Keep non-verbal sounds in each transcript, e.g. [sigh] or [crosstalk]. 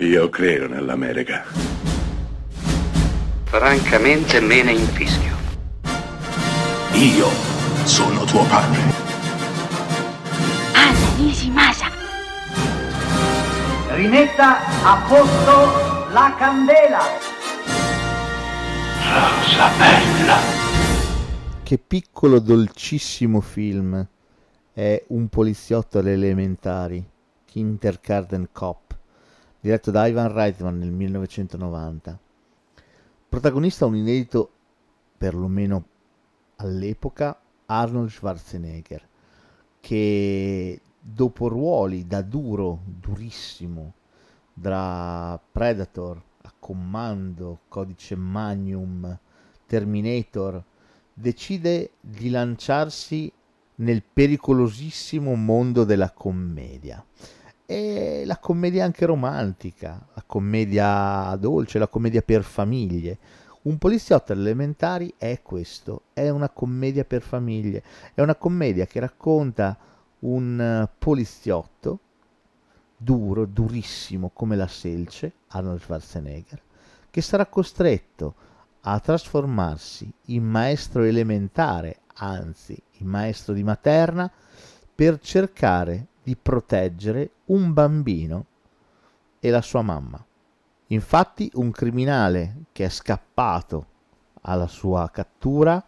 Io credo nell'America. Francamente me ne infischio. Io sono tuo padre. Anna Nishimasa. Rimetta a posto la candela. Rosa bella. Che piccolo dolcissimo film è Un poliziotto alle elementari, Kindergarten Cop, diretto da Ivan Reitman nel 1990. Protagonista un inedito, perlomeno all'epoca, Arnold Schwarzenegger, che dopo ruoli da duro, durissimo, da Predator a Commando, Codice Magnum, Terminator, decide di lanciarsi nel pericolosissimo mondo della commedia. E la commedia anche romantica, la commedia dolce, la commedia per famiglie. Un poliziotto elementari è questo, è una commedia per famiglie, è una commedia che racconta un poliziotto duro, durissimo come la selce, Arnold Schwarzenegger, che sarà costretto a trasformarsi in maestro elementare, anzi in maestro di materna, per cercare di proteggere un bambino e la sua mamma. Infatti un criminale che è scappato alla sua cattura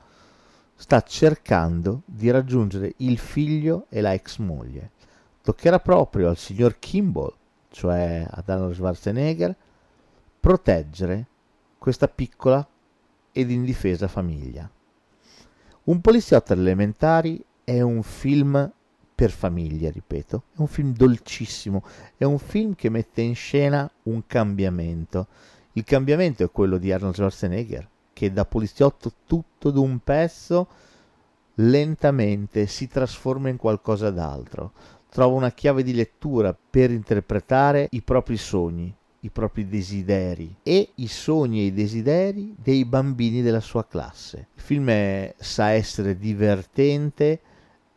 sta cercando di raggiungere il figlio e la ex moglie. Toccherà proprio al signor Kimball, cioè ad Arnold Schwarzenegger, proteggere questa piccola ed indifesa famiglia. Un poliziotto elementari è un film per famiglia, ripeto, è un film dolcissimo, è un film che mette in scena un cambiamento. Il cambiamento è quello di Arnold Schwarzenegger, che da poliziotto tutto d'un pezzo lentamente si trasforma in qualcosa d'altro. Trova una chiave di lettura per interpretare i propri sogni, i propri desideri e i sogni e i desideri dei bambini della sua classe. Il film è, sa essere divertente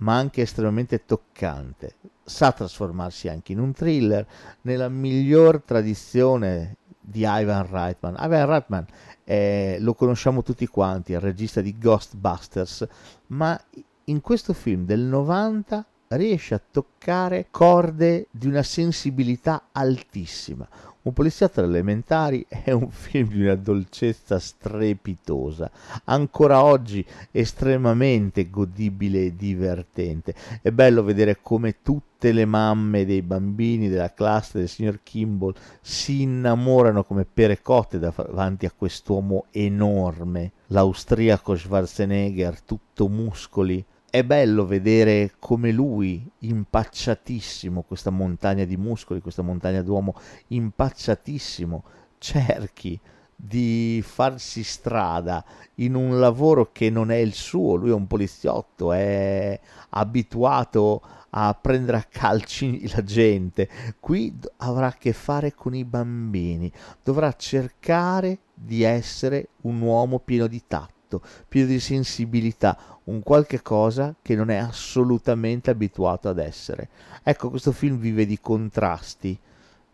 ma anche estremamente toccante. Sa trasformarsi anche in un thriller nella miglior tradizione di Ivan Reitman. Ivan Reitman eh, lo conosciamo tutti quanti, è il regista di Ghostbusters, ma in questo film del 90 riesce a toccare corde di una sensibilità altissima, un poliziotto elementari [laughs] è un film di una dolcezza strepitosa, ancora oggi estremamente godibile e divertente. È bello vedere come tutte le mamme dei bambini della classe del signor Kimball si innamorano come pere cotte davanti a quest'uomo enorme, l'austriaco Schwarzenegger, tutto muscoli, è bello vedere come lui, impacciatissimo, questa montagna di muscoli, questa montagna d'uomo impacciatissimo, cerchi di farsi strada in un lavoro che non è il suo, lui è un poliziotto, è abituato a prendere a calci [laughs] la gente, qui avrà a che fare con i bambini, dovrà cercare di essere un uomo pieno di tatto affetto, pieno di sensibilità, un qualche cosa che non è assolutamente abituato ad essere. Ecco, questo film vive di contrasti,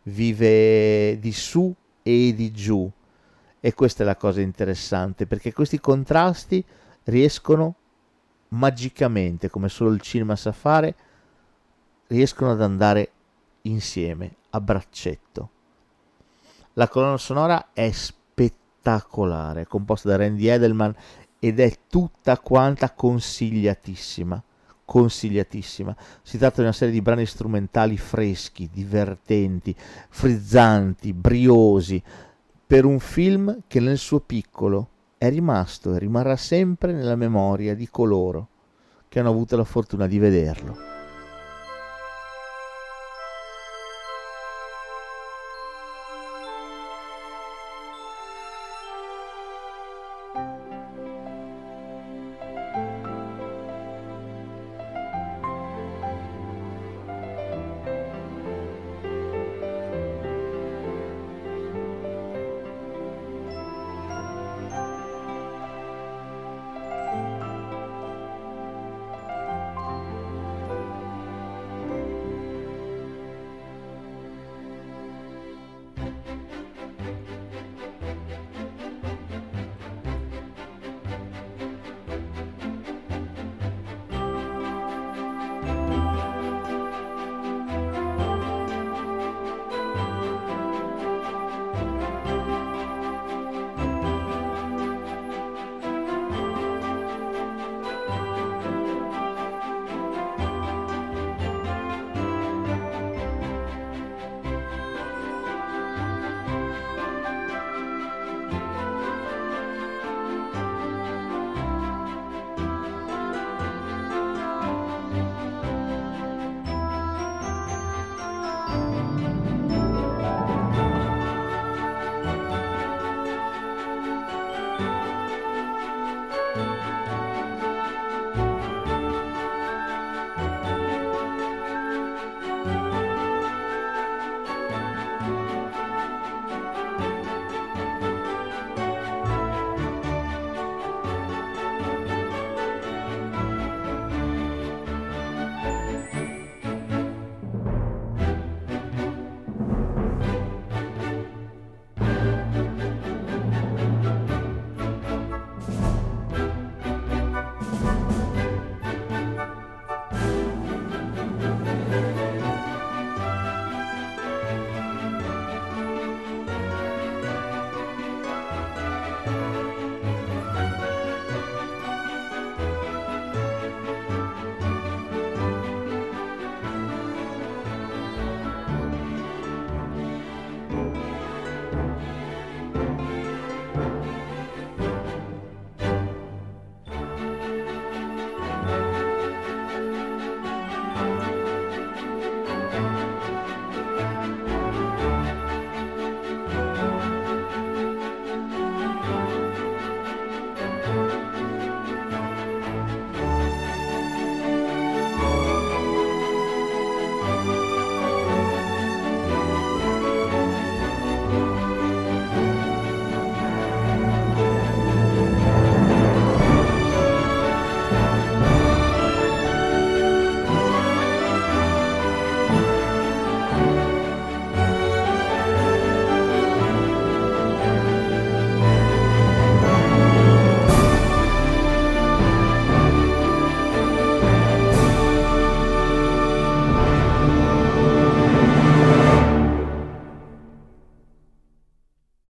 vive di su e di giù. E questa è la cosa interessante, perché questi contrasti riescono magicamente, come solo il cinema sa fare, riescono ad andare insieme, a braccetto. La colonna sonora è spettacolare, composta da Randy Edelman ed è tutta quanta consigliatissima. Consigliatissima. Si tratta di una serie di brani strumentali freschi, divertenti, frizzanti, briosi, per un film che nel suo piccolo è rimasto e rimarrà sempre nella memoria di coloro che hanno avuto la fortuna di vederlo.